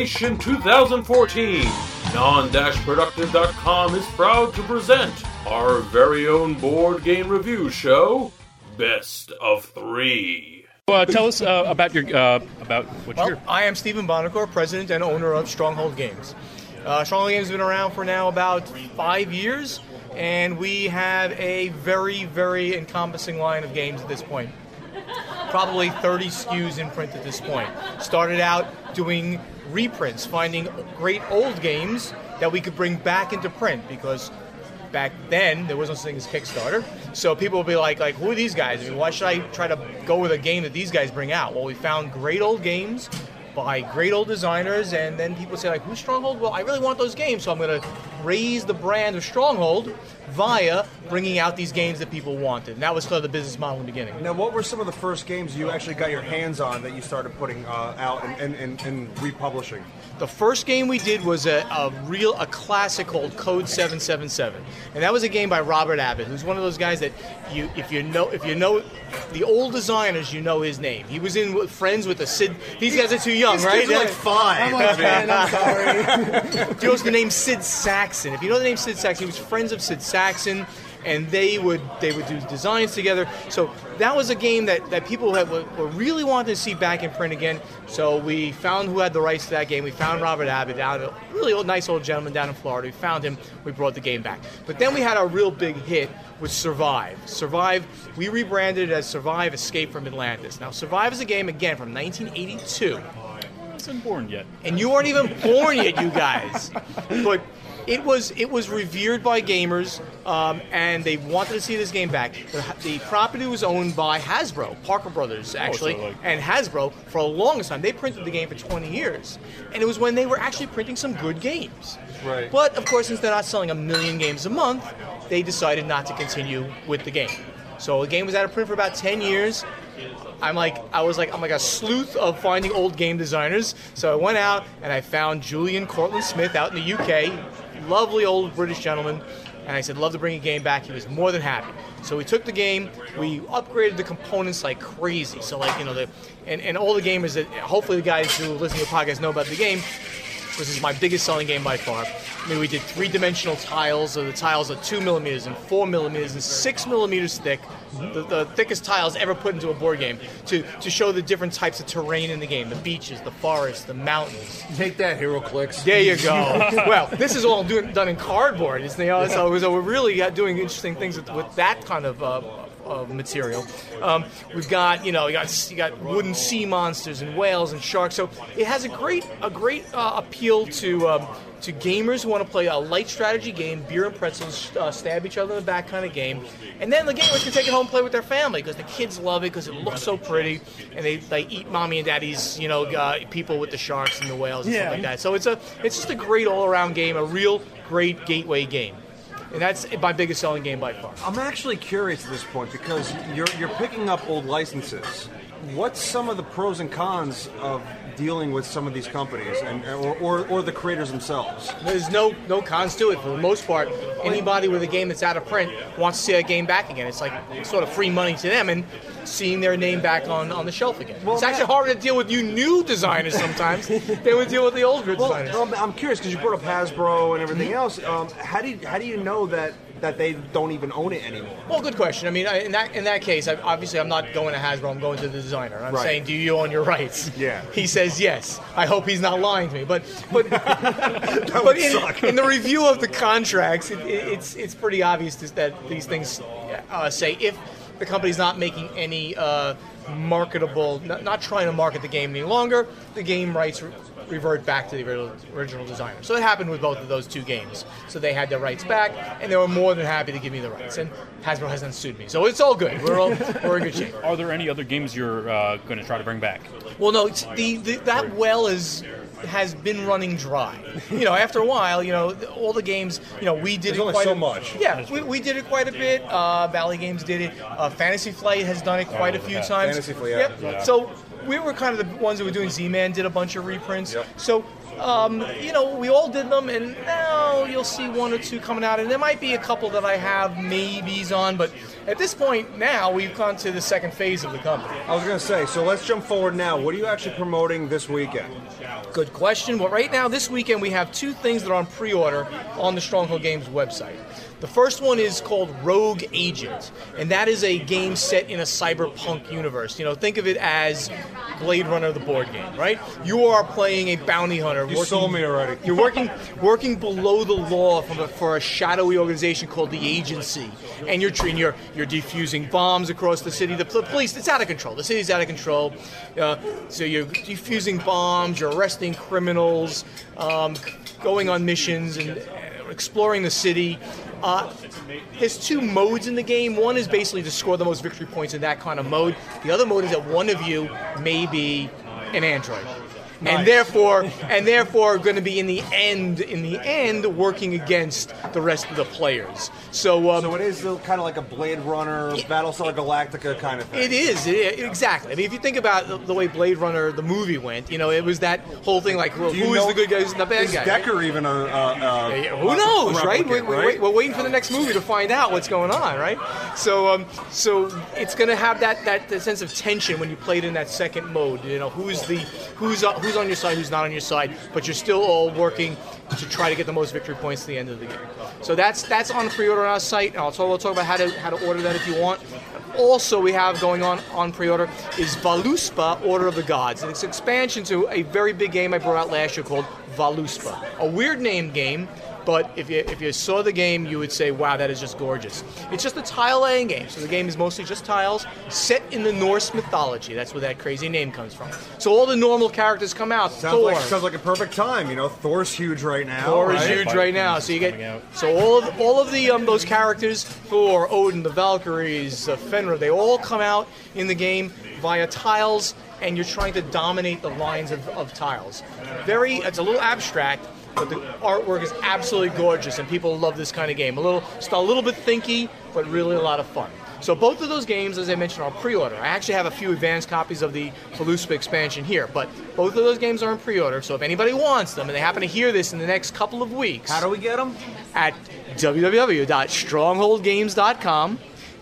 the floor of Dreamation 2014, Non-Productive.com is proud to present our very own board game review show, Best of Three. Uh, tell us uh, about your uh, about what Well, you're. I am Stephen Buonocore, president and owner of Stronghold Games. Uh, Stronghold Games has been around for now about five years, and we have a very, very encompassing line of games at this point. Probably 30 SKUs in print at this point. Started out doing reprints, finding great old games that we could bring back into print because back then there was no such thing as Kickstarter. So people would be like, like, who are these guys? I mean, why should I try to go with a game that these guys bring out? Well, we found great old games by great old designers, and then people say like, who's Stronghold? Well, I really want those games, so I'm going to raise the brand of Stronghold via bringing out these games that people wanted. And that was sort of the business model in the beginning. Now, what were some of the first games you actually got your hands on that you started putting uh, out and, and, and, and republishing? The first game we did was a, a real a classic called Code 777, and that was a game by Robert Abbott, who's one of those guys that you if you know if you know the old designers, you know his name. He was in with, friends with the Sid. These guys are too young, These right? kids are like five. I'm like, man, I'm sorry. He knows the name Sid Sackson. If you know the name Sid Sackson, he was friends of Sid Sackson, and they would they would do designs together. So that was a game that, that people had, were, really wanting to see back in print again. So we found who had the rights to that game. We found Robert Abbott down, a really old, nice old gentleman down in Florida. We found him. We brought the game back. But then we had a real big hit with Survive. Survive, we rebranded it as Survive Escape from Atlantis. Now, Survive is a game again from 1982 I wasn't born yet. and you weren't even born yet, you guys. But it was it was revered by gamers, um, and they wanted to see this game back. The, the property was owned by Hasbro, Parker Brothers, actually, so like- and Hasbro for a long time. They printed the game for 20 years, and it was when they were actually printing some good games. Right. But of course, since they're not selling a million games a month, they decided not to continue with the game. So the game was out of print for about 10 years. I'm like, I was like, I'm like a sleuth of finding old game designers. So I went out and I found Julian Courtland Smith out in the UK, lovely old British gentleman. And I said, love to bring a game back. He was more than happy. So we took the game, we upgraded the components like crazy. So like, you know, the and, and all the gamers that hopefully the guys who listen to the podcast know about the game. This is my biggest selling game by far. I mean, we did three-dimensional tiles. So the tiles are two millimeters and four millimeters and six millimeters thick. The, the thickest tiles ever put into a board game to, to show the different types of terrain in the game: the beaches, the forests, the mountains. Take that, HeroClix. There you go. well, this is all doing, done in cardboard. It's, you know, so, so we're really doing interesting things with, with that kind of. Uh, of material, um, we've got you know you got you got wooden sea monsters and whales and sharks. So it has a great a great uh, appeal to um, to gamers who want to play a light strategy game, beer and pretzels, uh, stab each other in the back kind of game, and then the gamers can take it home and play with their family because the kids love it because it looks so pretty, and they they eat mommy and daddy's you know uh, people with the sharks and the whales and Yeah. stuff like that. So it's a it's just a great all around game, a real great gateway game, and that's my biggest selling game by far. I'm actually curious at this point because you're you're picking up old licenses. What's some of the pros and cons of dealing with some of these companies and or, or, or the creators themselves? There's no no cons to it for the most part. Anybody with a game that's out of print wants to see a game back again. It's like sort of free money to them and seeing their name back on, on the shelf again. it's actually harder to deal with you new designers sometimes than we deal with the older Well, designers. um, I'm curious because you brought up Hasbro and everything else. Um, how do you, how do you know that that they don't even own it anymore? Well, good question. I mean, in that in that case, obviously, I'm not going to Hasbro. I'm going to the designer. I'm Right. saying, do you own your rights? Yeah. He says yes. I hope he's not lying to me. But but but in, in the review of the contracts, it, it, it's it's pretty obvious that- that these things uh, say if the company's not making any uh, marketable, not, not trying to market the game any longer, the game rights. Re- revert back to the original, original designer. So it happened with both of those two games. So they had their rights back, and they were more than happy to give me the rights. And Hasbro hasn't sued me, so it's all good. We're all we're in good shape. Are there any other games you're uh, going to try to bring back? Well, no, it's the, the that well is has been running dry. You know, after a while, you know, all the games, you know, we did There's it only quite so a, much. Yeah, we, we did it quite a bit. Uh, Valley Games did it. Uh, Fantasy Flight has done it quite a few yeah. times. Fantasy Flight, yeah. Yep. Yeah. So we were kind of the ones that were doing. Z-Man did a bunch of reprints. Yep. So. Um, you know, we all did them, and now you'll see one or two coming out, and there might be a couple that I have maybes on, but at this point now we've gone to the second phase of the company. I was going to say, so let's jump forward now. What are you actually promoting this weekend? Good question. Well, right now, this weekend, we have two things that are on pre order on the Stronghold Games website. The first one is called Rogue Agent, and that is a game set in a cyberpunk universe. You know, think of it as Blade Runner, the board game, right? You are playing a bounty hunter. You sold me already. You're working working below the law a, for a shadowy organization called the Agency, and you're and you're you're defusing bombs across the city. The pol- police, it's out of control. The city's out of control. Uh, so you're defusing bombs. You're arresting criminals, um, going on missions, and uh, exploring the city. Uh, there's two modes in the game. One is basically to score the most victory points in that kind of mode. The other mode is that one of you may be an android. And therefore, and therefore, going to be in the end, in the end, working against the rest of the players. So, um, So it is kind of like a Blade Runner, Battlestar Galactica kind of thing. it is it, exactly. I mean, if you think about the, the way Blade Runner the movie went, you know, it was that whole thing like, well, who is the good guy, who's the bad Is guy? right? Deckard even a, a, a Yeah, Who knows, a right? We're, we're, we're waiting for the next movie to find out what's going on, right? So, um, so it's going to have that, that that sense of tension when you play it in that second mode. You know, who's the who's uh, who's on your side, who's not on your side, but you're still all working to try to get the most victory points at the end of the game. So that's that's on pre-order on our site, and I'll talk, we'll talk about how to how to order that if you want. Also, we have going on on pre-order is Voluspa: Order of the Gods, and it's an expansion to a very big game I brought out last year called Voluspa. A weird name game, but if you if you saw the game, you would say, "Wow, that is just gorgeous." It's just a tile laying game, so the game is mostly just tiles set in the Norse mythology. That's where that crazy name comes from. So all the normal characters come out. Sounds Thor, like sounds like a perfect time. You know, Thor's huge right now. Thor is right? huge right now, so you get out. so all of all of the um, those characters, Thor, Odin, the Valkyries, uh, Fenrir, they all come out in the game via tiles, and you're trying to dominate the lines of, of tiles. Very, it's a little abstract, but the artwork is absolutely gorgeous, and people love this kind of game. A little, just a little bit thinky, but really a lot of fun. So both of those games, as I mentioned, are pre-order. I actually have a few advanced copies of the Voluspa expansion here, but both of those games are in pre-order. So if anybody wants them and they happen to hear this in the next couple of weeks, How do we get them? at www.strongholdgames.com.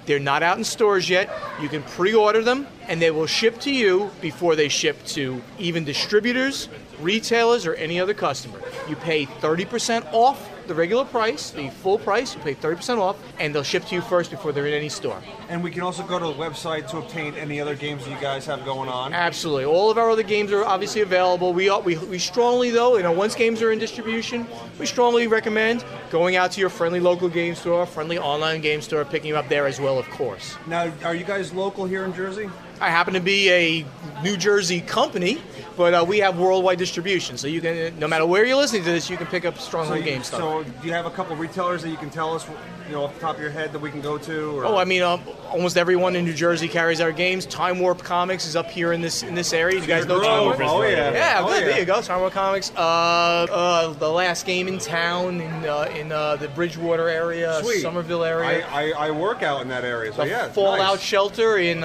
They're not out in stores yet. You can pre-order them, and they will ship to you before they ship to even distributors, retailers, or any other customer. You pay 30% off the regular price, the full price. You pay 30% off, and they'll ship to you first before they're in any store. And we can also go to the website to obtain any other games that you guys have going on. Absolutely. All of our other games are obviously available. We, we, we strongly, though, you know, once games are in distribution, we strongly recommend going out to your friendly local game store, friendly online game store, picking them up there as well, of course. Now, are you guys local here in Jersey? I happen to be a New Jersey company, but uh, we have worldwide distribution. So you can, no matter where you're listening to this, you can pick up Stronghold you- Game stuff. so do you have a couple retailers that you can tell us, you know, off the top of your head that we can go to? Or? Oh, I mean, uh, almost everyone in New Jersey carries our games. Time Warp Comics is up here in this in this area. You guys know Time Warp? Oh, yeah. Yeah, oh, good. yeah. There you go. Time Warp Comics. Uh, uh, the last game in town in uh, in uh, the Bridgewater area, Sweet. Somerville area. I, I, I work out in that area, so the yeah. Fallout nice. Shelter in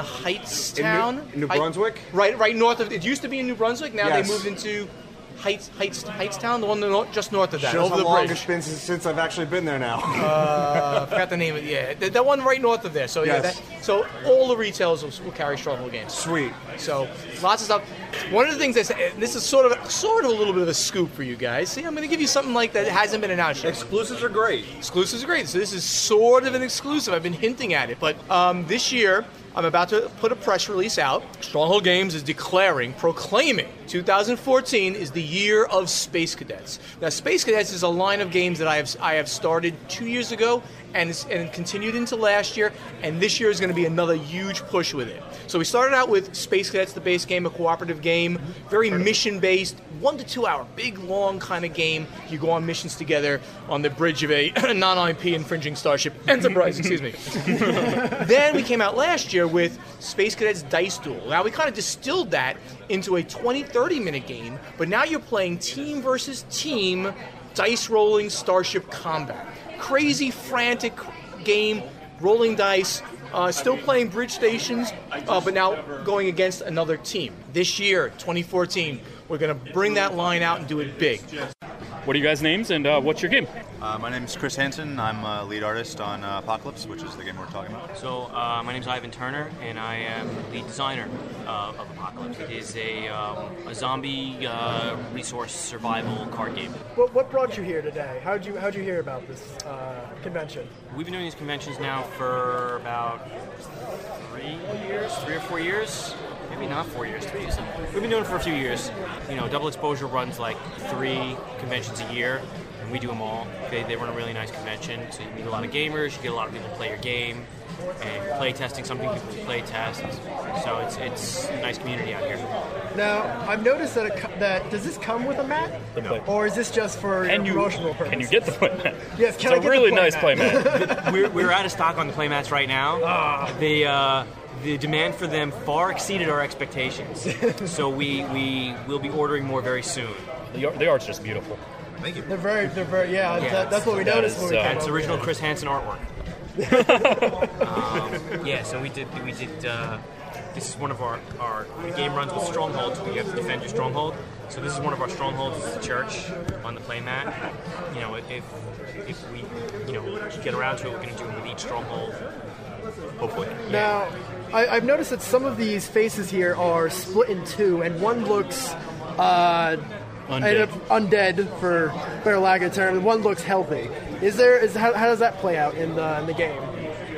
In New- in New Brunswick? Right, right north of. It used to be in New Brunswick. Now Yes. they moved into Heights, Heights, Hightstown, the one just north of that, Shows over the long bridge. it's been since, since I've actually been there now. I forgot the name of it. Yeah, that, that one right north of there. So yeah, that, so all the retailers will, will carry Stronghold games. Sweet. So lots of stuff. One of the things that's this is sort of sort of a little bit of a scoop for you guys. See, I'm going to give you something like that hasn't been announced yet. Exclusives are great. Exclusives are great. So this is sort of an exclusive. I've been hinting at it, but um, this year I'm about to put a press release out. Stronghold Games is declaring, proclaiming, 2014 is the year of Space Cadets. Now, Space Cadets is a line of games that I have I have started two years ago and and continued into last year, and this year is going to be another huge push with it. So we started out with Space Cadets, the base game, a cooperative game, very mission-based, one to two hour, big long kind of game. You go on missions together on the bridge of a non-IP infringing starship Enterprise. excuse me. then we came out last year with Space Cadets Dice Duel. Now we kind of distilled that into a 20, 30 minute game, but now you're playing team versus team dice rolling starship combat. Crazy, frantic game, rolling dice. Uh, still playing bridge stations, uh, but now going against another team. This year, 2014, we're going to bring that line out and do it big. What are you guys' names and uh, what's your game? Uh, my name is Chris Hansen. I'm a lead artist on uh, Apocalypse, which is the game we're talking about. So, uh, my name is Ivan Turner, and I am lead designer uh, of Apocalypse. It is a, um, a zombie uh, resource survival card game. What, what brought you here today? How'd you how'd you hear about this uh, convention? We've been doing these conventions now for about three years, three or four years. Maybe not four years, three years. We've been doing it for a few years. You know, Double Exposure runs like three conventions a year, and we do them all. They, they run a really nice convention, so you meet a lot of gamers, you get a lot of people to play your game, and play testing something people play test. So it's, it's a nice community out here. Now I've noticed that it, co- that does this come with a mat, The play- or is this just for Can you promotional purposes? can you get the playmat? Yes, can it's I a get the really playmat? nice playmat. we're, we're out of stock on the playmats right now. The uh, the demand for them far exceeded our expectations, so we we will be ordering more very soon. the, art, the art's just beautiful. Thank you. They're very, they're very, yeah. Yeah, that, that's what we that noticed is, when we uh, came That's original. Chris Hansen artwork. um, yeah, so we did we did. Uh, this is one of our our game runs with strongholds. where You have to defend your stronghold. So this is one of our strongholds. It's the church on the playmat. You know, if if we you know get around to it, we're going to do it with each stronghold. Hopefully. Now, I, I've noticed that some of these faces here are split in two, and one looks uh, Undead. undead for better lack of a term. and One looks healthy. Is there? Is how, how does that play out in the in the game?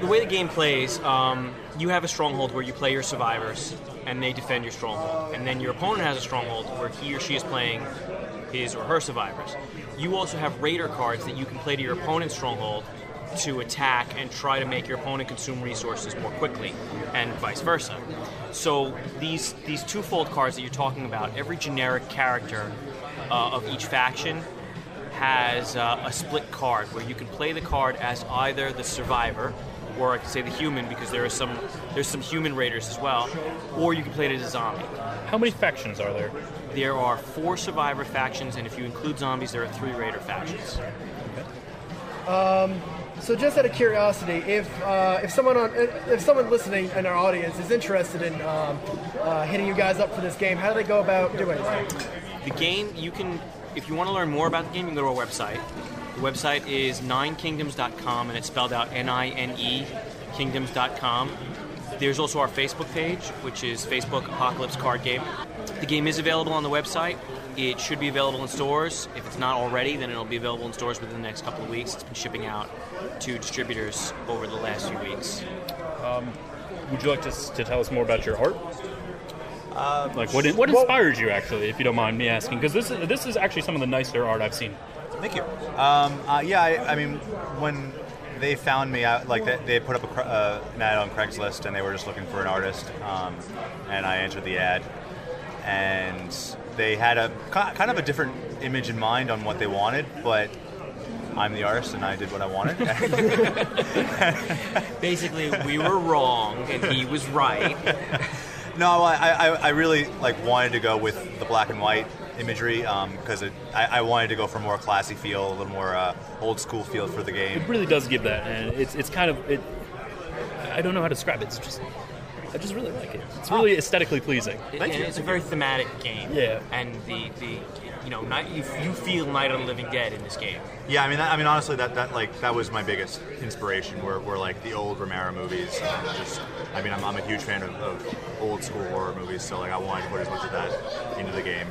The way the game plays, um, you have a stronghold where you play your survivors and they defend your stronghold. And then your opponent has a stronghold where he or she is playing his or her survivors. You also have raider cards that you can play to your opponent's stronghold to attack and try to make your opponent consume resources more quickly, and vice versa. So these these twofold cards that you're talking about, every generic character uh, of each faction has uh, a split card where you can play the card as either the survivor, or I could say the human because there are some there's some human raiders as well, or you can play it as a zombie. How many factions are there? There are four survivor factions, and if you include zombies, there are three raider factions. So, just out of curiosity, if uh, if someone on if someone listening in our audience is interested in um, uh, hitting you guys up for this game, how do they go about doing it? The game, you can, if you want to learn more about the game, you can go to our website. The website is ninekingdoms.com, and it's spelled out N-I-N-E, kingdoms.com. There's also our Facebook page, which is Facebook Apocalypse Card Game. The game is available on the website. It should be available in stores. If it's not already, then it'll be available in stores within the next couple of weeks. It's been shipping out to distributors over the last few weeks. Would you like to, to tell us more about your art? like what what inspired you actually, if you don't mind me asking? Because this is this is actually some of the nicer art I've seen. Thank you. Um, uh, yeah, I, I mean, when they found me, I, like they, they put up a, uh, an ad on Craigslist, and they were just looking for an artist, um, and I answered the ad, and they had a kind of a different image in mind on what they wanted, but I'm the artist, and I did what I wanted. Basically, we were wrong and he was right. No, I, I, I really like wanted to go with the black and white imagery because it I, I wanted to go for a more classy feel, a little more uh, old school feel for the game. It really does give that, and it's it's kind of it. I don't know how to describe it. It's just I just really like it. It's really aesthetically pleasing. Thank and it's a very thematic game. Yeah. And the, the you know, night, you, you feel Night of the Living Dead in this game. Yeah, I mean, that, I mean, honestly, that, that like that was my biggest inspiration. Were, were like the old Romero movies. Um, just, I mean, I'm, I'm a huge fan of, of old school horror movies, so like I wanted to put as much of that into the game.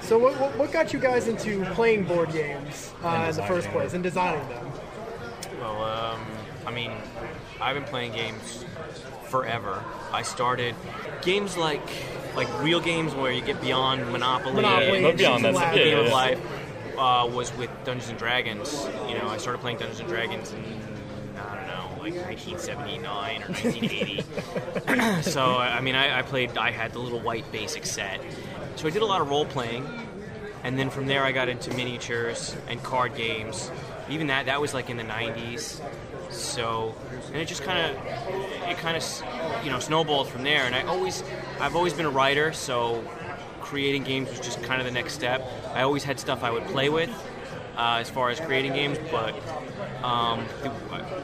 So, what, what, what got you guys into playing board games uh, in the first place and designing them? Well, um, I mean, I've been playing games forever. I started games like like real games where you get beyond Monopoly, Monopoly, and beyond that, yeah, Game yeah, of. Life uh, was with Dungeons and Dragons. You know, I started playing Dungeons and Dragons in I don't know, like 1979 or 1980. so I mean, I, I played. I had the little white basic set. So I did a lot of role playing, and then from there I got into miniatures and card games. Even that that was like in the 90s. So and it just kind of it kind of you know snowballed from there. And I always I've always been a writer, so creating games was just kind of the next step. I always had stuff I would play with uh, as far as creating games, but Um,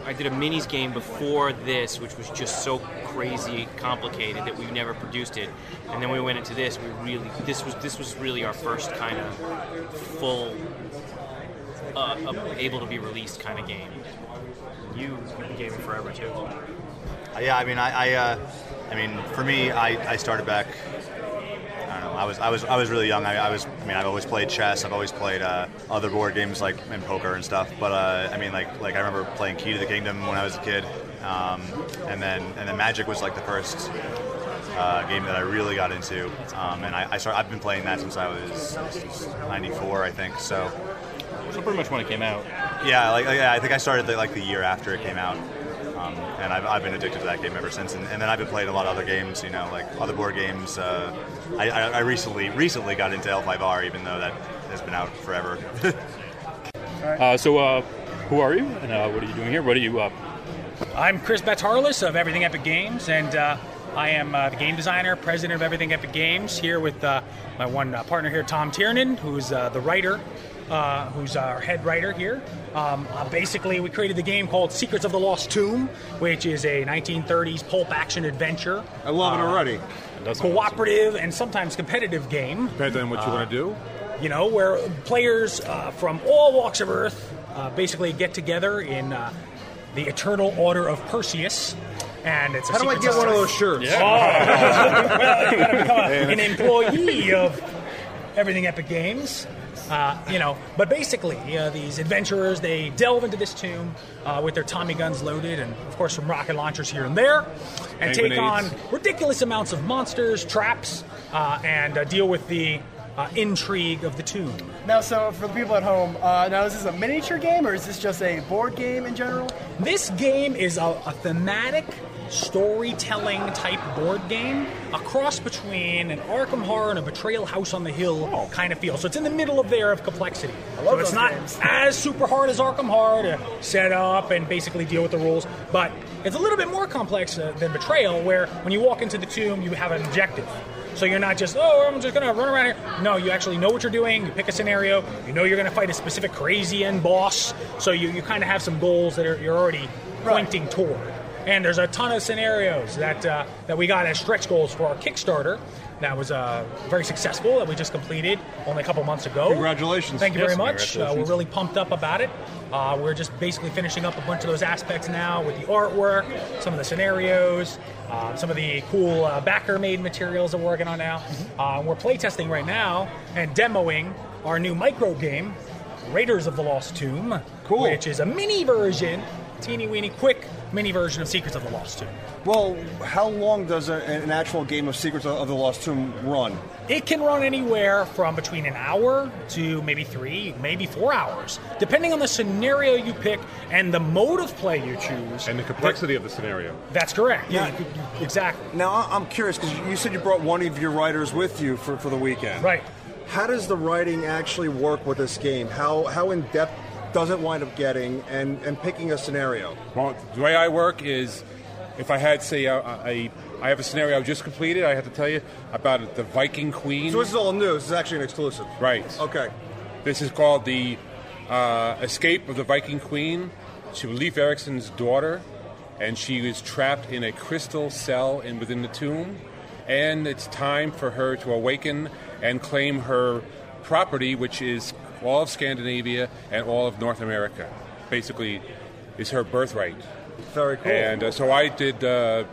I did a minis game before this, which was just so crazy complicated that we never produced it. And then we went into this. We really this was this was really our first kind of full, uh, uh, able to be released kind of game. You you've been gaming forever too. Yeah, I mean, I, I, uh, I mean, for me, I, I started back. I don't know. I was, I was, I was really young. I, I was. I mean, I've always played chess. I've always played uh, other board games like and poker and stuff. But uh, I mean, like, like I remember playing Key to the Kingdom when I was a kid, um, and then and then Magic was like the first uh, game that I really got into. Um, and I, I start, I've been playing that since I was '94, I think. So So pretty much when it came out. Yeah, like yeah, I think I started the, like the year after it came out, um, and I've, I've been addicted to that game ever since. And, and then I've been playing a lot of other games, you know, like other board games. Uh, I, I, I recently recently got into L5R, even though that has been out forever. Uh, so, uh, who are you, and uh, what are you doing here? What are you? Uh, I'm Chris Batarlis of Everything Epic Games, and uh, I am uh, the game designer, president of Everything Epic Games, here with uh, my one uh, partner here, Tom Tiernan, who's uh, the writer, uh, who's our head writer here. Um, uh, basically, we created the game called Secrets of the Lost Tomb, which is a 1930s pulp action adventure. I love it already. Cooperative and sometimes competitive game. Depends on what you want to do. you know, where players uh, from all walks of Earth uh, basically get together in uh, the Eternal Order of Perseus. And it's a How do I secret get one of those shirts? Oh, well, you've gotta become a- an employee of Everything Epic Games. Uh, you know, but basically, uh, these adventurers they delve into this tomb uh, with their Tommy guns loaded, and of course some rocket launchers here and there, and take grenades. on ridiculous amounts of monsters, traps, uh, and uh, deal with the uh, intrigue of the tomb. Now, so for the people at home, uh, now is this a miniature game or is this just a board game in general? This game is a, a thematic storytelling type board game, a cross between an Arkham Horror and a Betrayal House on the Hill kind of feel. So it's in the middle of there of complexity. love so it's not games. as super hard as Arkham Horror to set up and basically deal with the rules, but it's a little bit more complex uh, than Betrayal, where when you walk into the tomb, you have an objective. So you're not just, oh, I'm just gonna run around here. No, you actually know what you're doing. You pick a scenario. You know you're gonna fight a specific crazy end boss. So you, you kind of have some goals that are, you're already pointing toward. And there's a ton of scenarios that uh, that we got as stretch goals for our Kickstarter. That was uh, very successful. That we just completed only a couple months ago. Congratulations. Thank you Yes, very much. Uh, we're really pumped up about it. Uh, we're just basically finishing up a bunch of those aspects now with the artwork, some of the scenarios, uh, some of the cool uh, backer-made materials that we're working on now. Uh, we're playtesting right now and demoing our new micro game, Raiders of the Lost Tomb, Cool. which is a mini version, teeny weeny quick mini version of Secrets of the Lost Tomb. Well, how long does a, an actual game of Secrets of the Lost Tomb run? It can run anywhere from between an hour to maybe three, maybe four hours, depending on the scenario you pick and the mode of play you choose. And the complexity of the scenario. That's correct. Yeah. You- you- exactly. Now, I- I'm curious because you said you brought one of your writers with you for, for the weekend. Right. How does the writing actually work with this game? How how in depth does it wind up getting and, and picking a scenario? Well, the way I work is, if I had, say, a, a, I have a scenario I just completed, I have to tell you about the Viking Queen. So this is all new. This is actually an exclusive. Right. Okay. This is called the uh, Escape of the Viking Queen. She was Leif Erikson's daughter, and she is trapped in a crystal cell in within the tomb. And it's time for her to awaken and claim her property, which is all of Scandinavia and all of North America. Basically, is her birthright. Very cool. And uh, so I did. Uh,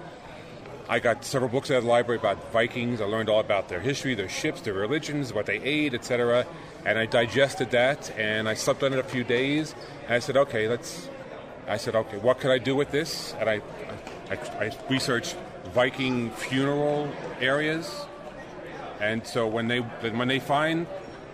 I got several books out of the library about Vikings. I learned all about their history, their ships, their religions, what they ate, etc. And I digested that, and I slept on it a few days. And I said, okay, let's. I said, okay, what can I do with this? And I, I, I researched Viking funeral areas. And so when they when they find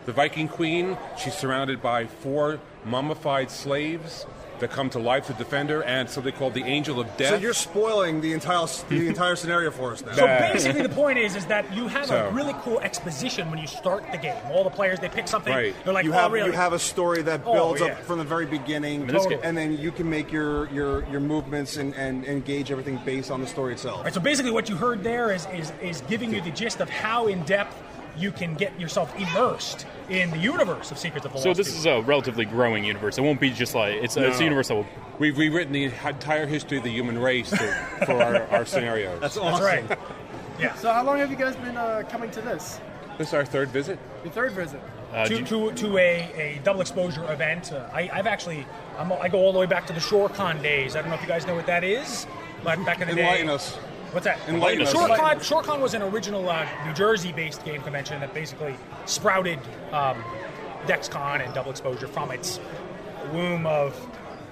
the Viking queen, she's surrounded by four mummified slaves that come to life to defend her, and something called the Angel of Death. So you're spoiling the entire the entire scenario for us now. So basically, the point is, is that you have a really cool exposition when you start the game. All the players they pick something. Right. They're like, you oh, have really? you have a story that Oh, builds yeah. up from the very beginning, this game- and then you can make your your, your movements and, and engage everything based on the story itself. Right, so basically, what you heard there is, is is giving you the gist of how in depth you can get yourself immersed in the universe of Secrets of the So this People. is a relatively growing universe. It won't be just like it's, a it's a universe that will. We've rewritten the entire history of the human race to, for our, our scenarios. That's That's right. Yeah. So how long have you guys been uh, coming to this? This is our third visit. Your third visit. Uh, to, you- to, to a, a double exposure event. Uh, I, I've actually, I'm, I go all the way back to the ShoreCon days. I don't know if you guys know what that is, but back in the Enlighten day. us. What's that? Enlighten us. ShoreCon, ShoreCon was an original uh, New Jersey-based game convention that basically sprouted um, DexCon and Double Exposure from its womb of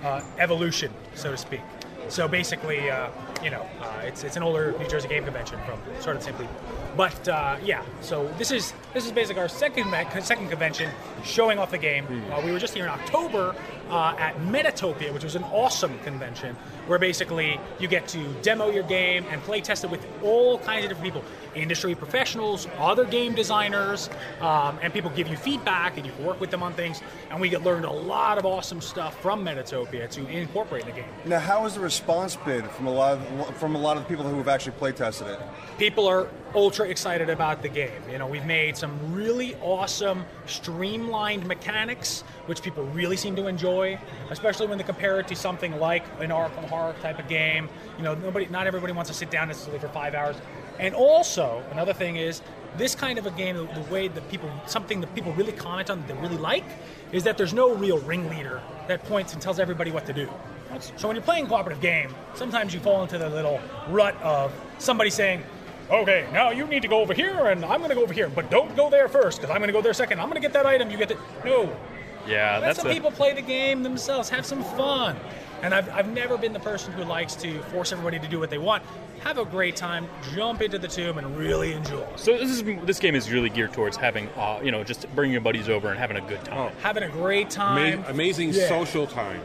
uh, evolution, so to speak. So basically, uh, you know, uh, it's, it's an older New Jersey game convention from sort of simply. But uh, yeah, so this is this is basically our second second convention showing off the game. Uh, we were just here in October uh, at Metatopia, which was an awesome convention where basically you get to demo your game and play test it with all kinds of different people, industry professionals, other game designers, um, and people give you feedback and you can work with them on things. And we get learned a lot of awesome stuff from Metatopia to incorporate in the game. Now, how has the response been from a lot of from a lot of the people who have actually play tested it? people are ultra excited about the game. You know, we've made some really awesome streamlined mechanics, which people really seem to enjoy, especially when they compare it to something like an Arkham Horror type of game. You know, nobody, not everybody wants to sit down necessarily for five hours. And also, another thing is this kind of a game, the, the way that people, something that people really comment on that they really like, is that there's no real ringleader that points and tells everybody what to do. So when you're playing a cooperative game, sometimes you fall into the little rut of somebody saying, okay, now you need to go over here and I'm going to go over here, but don't go there first because I'm going to go there second. I'm going to get that item, you get it. No. yeah, Let that's some a, people play the game themselves, have some fun. And I've, I've never been the person who likes to force everybody to do what they want. Have a great time, jump into the tomb, and really enjoy. So this is this game is really geared towards having, uh, you know, just bringing your buddies over and having a good time. Having a great time. Ama- amazing Yeah. social time.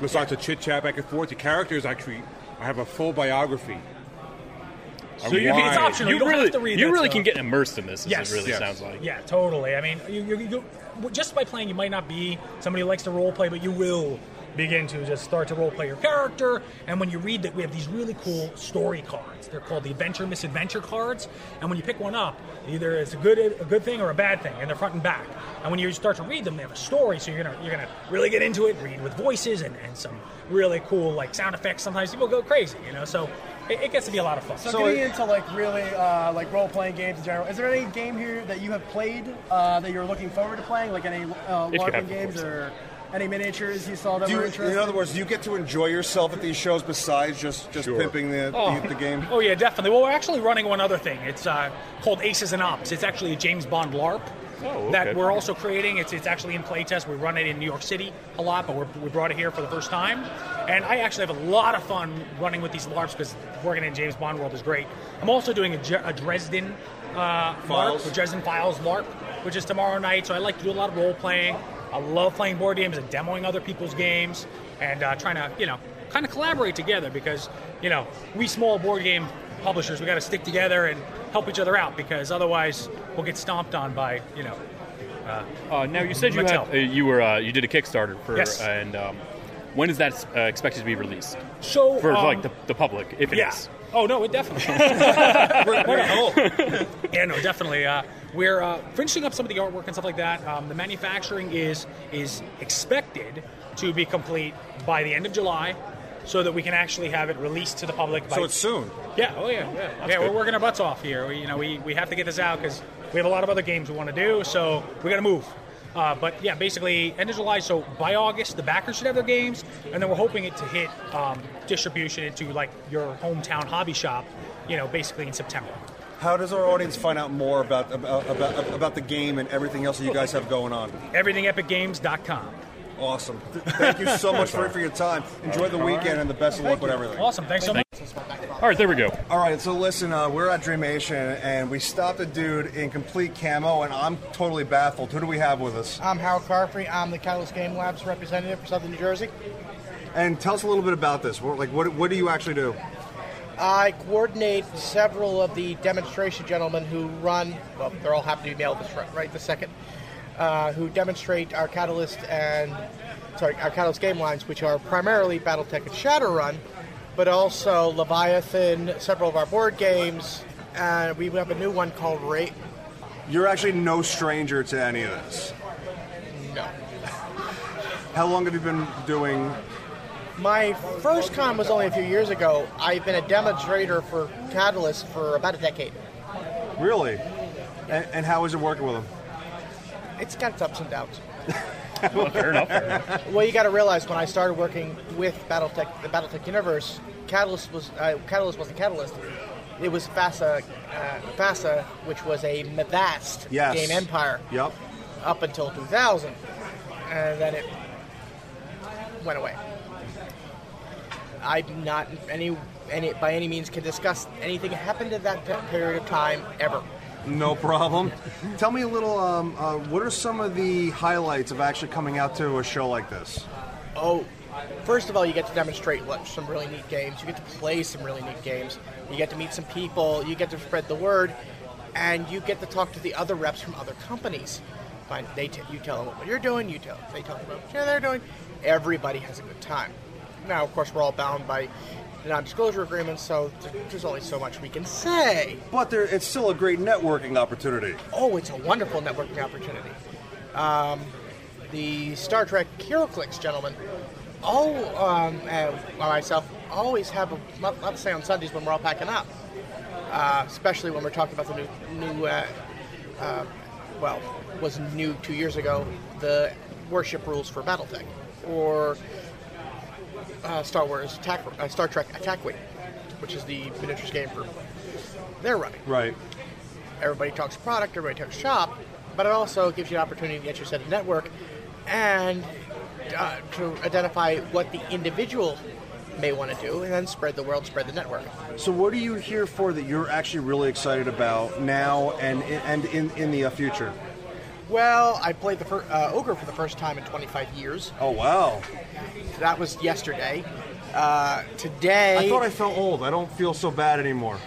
We start to chit chat back and forth. The characters actually, I have a full biography. So you, Why? it's optional. You don't really, have to read you that really stuff. can get immersed in this. As Yes. it really Yes. sounds like. Yeah, totally. I mean, you, you, you, just by playing, you might not be somebody who likes to role play, but you will begin to just start to role play your character. And when you read that, we have these really cool story cards. They're called the Adventure Misadventure cards. And when you pick one up, either it's a good a good thing or a bad thing, and they're front and back. And when you start to read them, they have a story, so you're gonna you're gonna really get into it, read with voices and, and some really cool like sound effects. Sometimes people go crazy, you know. So it, it gets to be a lot of fun. So, getting into like really uh, like role playing games in general, is there any game here that you have played uh, that you're looking forward to playing, like any uh, If LARPing games course. or any miniatures you saw that Do were you, interesting? in other words, do you get to enjoy yourself at these shows besides just just Sure. pimping the, Oh. the the game? Oh yeah, definitely. Well, we're actually running one other thing. It's uh, called Aces and Ops. It's actually a James Bond LARP Oh, okay. that we're also creating. It's it's actually in playtest. We run it in New York City a lot, but we're, we brought it here for the first time. And I actually have a lot of fun running with these LARPs because working in James Bond world is great. I'm also doing a, a Dresden uh, Files? LARP, a Dresden Files LARP, which is tomorrow night. So I like to do a lot of role playing. I love playing board games and demoing other people's games and uh, trying to, you know, kind of collaborate together because, you know, we small board game publishers, we got to stick together and help each other out because otherwise we'll get stomped on by, you know, Uh, now you said you had uh, you were uh, you did a Kickstarter for Yes. and um, when is that uh, expected to be released so for um, like the, the public if it is? yeah. Oh no, it definitely. yeah, no, definitely. We're uh, finishing up some of the artwork and stuff like that. Um, the manufacturing is is expected to be complete by the end of July, so that we can actually have it released to the public. By, So it's soon. yeah, oh yeah, yeah. yeah we're working our butts off here. We, you know, we, we have to get this out because we have a lot of other games we want to do, so we got to move. Uh, but yeah, basically end of July. So by August, the backers should have their games, and then we're hoping it to hit um, distribution into like your hometown hobby shop. You know, basically in September. How does our audience find out more about about about, about the game and everything else that you guys have going on? EverythingEpicGames.com. Awesome. Thank you so much for, for your time. Enjoy the weekend and the best of luck with everything. Awesome. Thanks so much. All right, there we go. All right, so listen, uh, we're at Dreamation and we stopped a dude in complete camo, and I'm totally baffled. Who do we have with us? I'm Howard Carfrey. I'm the Catalyst Game Labs representative for Southern New Jersey. And tell us a little bit about this. What, like, what, what do you actually do? I coordinate several of the demonstration gentlemen who run, well, they're all happy to be male this right, right this second, uh, who demonstrate our Catalyst and, sorry, our Catalyst game lines, which are primarily Battletech and Shadowrun, but also Leviathan, several of our board games, and we have a new one called Ra- You're actually no stranger to any of this. No. How long have you been doing? My first con was only a few years ago. I've been a demonstrator for Catalyst for about a decade. Really? And, and how is it working with them? It's got its ups and downs. well, fair enough. Fair enough. Well, you got to realize when I started working with BattleTech, the BattleTech universe, Catalyst was uh, Catalyst wasn't Catalyst. It was FASA, uh, FASA, which was a vast Yes. game empire Yep. up until 2000, and then it went away. I'm not any any by any means can discuss anything that happened in that period of time ever. No problem. Tell me a little. Um, uh, what are some of the highlights of actually coming out to a show like this? Oh, first of all, you get to demonstrate what some really neat games. You get to play some really neat games. You get to meet some people. You get to spread the word, and you get to talk to the other reps from other companies. Find they t- you tell them what you're doing. You tell they tell them what they're doing. Everybody has a good time. Now, of course, we're all bound by the non-disclosure agreements, so there's only so much we can say. But there, it's still a great networking opportunity. Oh, it's a wonderful networking opportunity. Um, the Star Trek HeroClix gentlemen, all um, and myself always have a lot, lot to say on Sundays when we're all packing up, uh, especially when we're talking about the new new. Uh, uh, well, wasn't new two years ago. The WarShip rules for BattleTech, or uh, Star Wars Attack, uh, Star Trek Attack Wing, which is the miniatures game for they're running Right. everybody talks product, everybody talks shop, but it also gives you an opportunity to get your set of network and uh, to identify what the individual may want to do, and then spread the world, spread the network. So, what are you here for that you're actually really excited about now and and in in the future? Well, I played the fir- uh, ogre for the first time in 25 years. Oh wow! That was yesterday. Uh, today, I thought I felt old. I don't feel so bad anymore.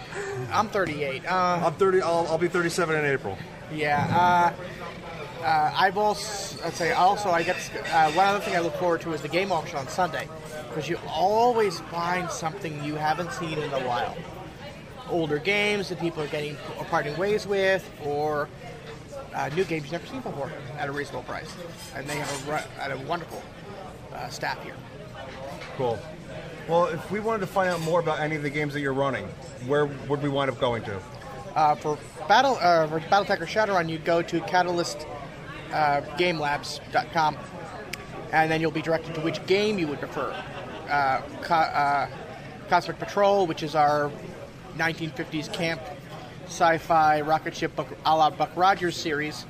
I'm 38. Uh, I'm 30. I'll, I'll be 37 in April. Yeah. Uh, uh, I've also, I'd say also I get uh, one other thing I look forward to is the game auction on Sunday because you always find something you haven't seen in a while. Older games that people are getting are parting ways with, or uh, new games you've never seen before at a reasonable price, and they have a, at a wonderful uh, staff here. Cool. Well, if we wanted to find out more about any of the games that you're running, where would we wind up going to? Uh, for battle uh, for BattleTech or Shadowrun, you go to Catalyst uh, and then you'll be directed to which game you would prefer. Uh, Co- uh, Cosmic Patrol, which is our 1950s camp sci-fi rocket ship Buck, a la Buck Rogers series.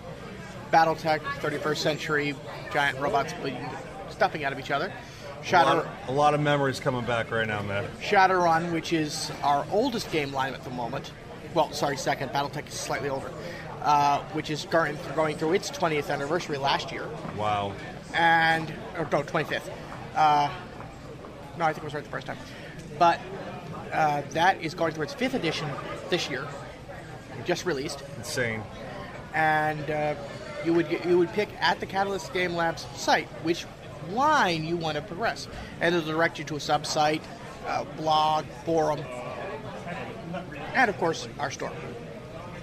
BattleTech, 31st century giant robots bleeding, stuffing out of each other. A lot, of, a lot of memories coming back right now, man. Shadowrun, which is our oldest game line at the moment. Well, sorry, second. BattleTech is slightly older, uh, which is going, going through its 20th anniversary last year, Wow. and or no, 25th. Uh, no, I think it was right the first time, but uh, that is going through its fifth edition this year, just released, Insane. and uh, you would get, you would pick at the Catalyst Game Labs site which line you want to progress, and it'll direct you to a sub-site, uh, blog, forum, and of course our store.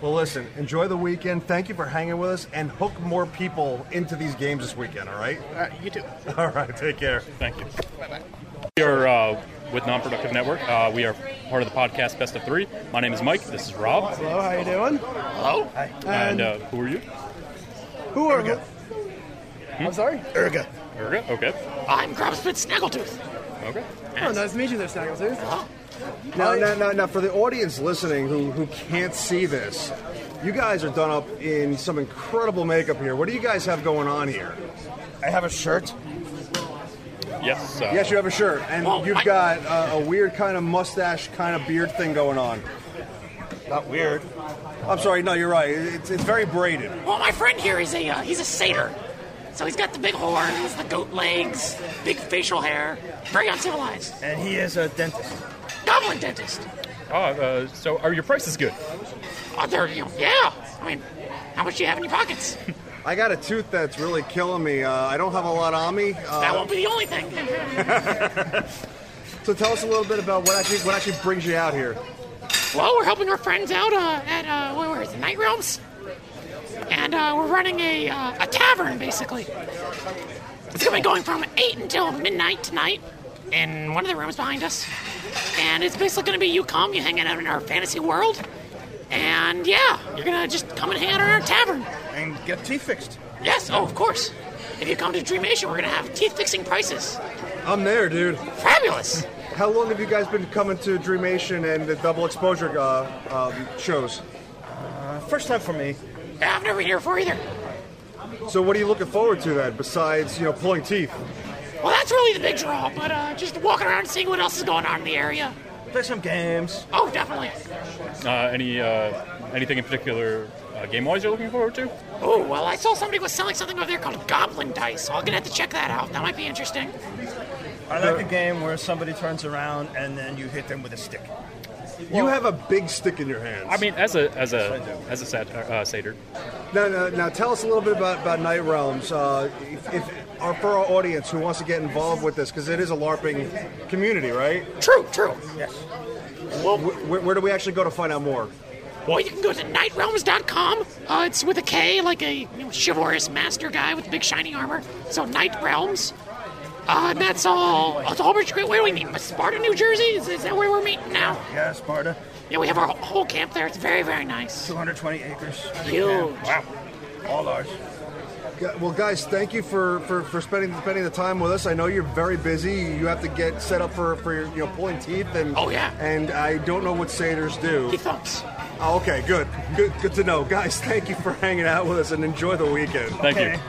Well, listen, enjoy the weekend. Thank you for hanging with us and hook more people into these games this weekend, all right? Uh, you too. All right, take care. Thank you. Bye bye. We are uh, with Non-Productive Network. Uh, we are part of the podcast Best of Three. My name is Mike. This is Rob. Hello, how you doing? Hello. Hi. And uh, who are you? Who are who? I'm sorry. Urga. Urga. Okay. I'm Grubspit Snaggletooth. Okay. Oh, nice to meet you there, Snaggletooth. Now, now, now, now, for the audience listening who, who can't see this, you guys are done up in some incredible makeup here. What do you guys have going on here? I have a shirt. Yes. Uh, Yes, you have a shirt, and Well, you've I- got uh, a weird kind of mustache, kind of beard thing going on. Not weird. I'm sorry, no, you're right. It's, it's very braided. Well, my friend here is a uh, he's a satyr. So he's got the big horns, the goat legs, big facial hair, very uncivilized. And he is a dentist. Goblin dentist. Oh, uh, so are your prices good? Oh, they're, you know, yeah. I mean, how much do you have in your pockets? I got a tooth that's really killing me. Uh, I don't have a lot on me. Uh, that won't be the only thing. So tell us a little bit about what actually what actually brings you out here. Well, we're helping our friends out uh, at uh, where, is it? Knight Realms. and uh, we're running a uh, a tavern basically. It's gonna be going from eight until midnight tonight in one of the rooms behind us, and it's basically gonna be you come, you hang out in our fantasy world, and yeah, you're gonna just come and hang out in our tavern and get teeth fixed. Yes, oh of course. If you come to Dreamation, we're gonna have teeth fixing prices. I'm there, dude. Fabulous. How long have you guys been coming to Dreamation and the double exposure uh, um, shows? Uh, first time for me. Yeah, I've never been here before either. So what are you looking forward to then, besides you know pulling teeth? Well, that's really the big draw, but uh, just walking around and seeing what else is going on in the area. Play some games. Oh, definitely. Uh, any uh, anything in particular uh, game wise you're looking forward to? Oh, well, I saw somebody was selling something over there called Goblin Dice, so I'm gonna have to check that out. That might be interesting. I like a game where somebody turns around and then you hit them with a stick. you have a big stick in your hands. I mean, as a as a as a sat, uh, satyr. Now, now, now, tell us a little bit about, about Knight Realms. Uh, if, if our, for our audience who wants to get involved with this, because it is a LARPing community, right? True, true. Yes. Well, where, where do we actually go to find out more? Well, you can go to knightrealms.com. Uh, it's with a K, like a you know, chivalrous master guy with big shiny armor. So, Knight Realms. Uh, and that's all. It's all Where do we meet? Sparta, New Jersey? Is, is that where we're meeting now? Yeah, Sparta. Yeah, we have our whole camp there. It's very, very nice. 220 acres. Huge. Wow. All ours. Gu- Well, guys, thank you for, for, for spending spending the time with us. I know you're very busy. You have to get set up for, for your, you know pulling teeth and Oh, yeah. And I don't know what satyrs do. He thumps. Oh, okay, good, good, good to know, guys. Thank you for hanging out with us and enjoy the weekend. Thank you. Okay.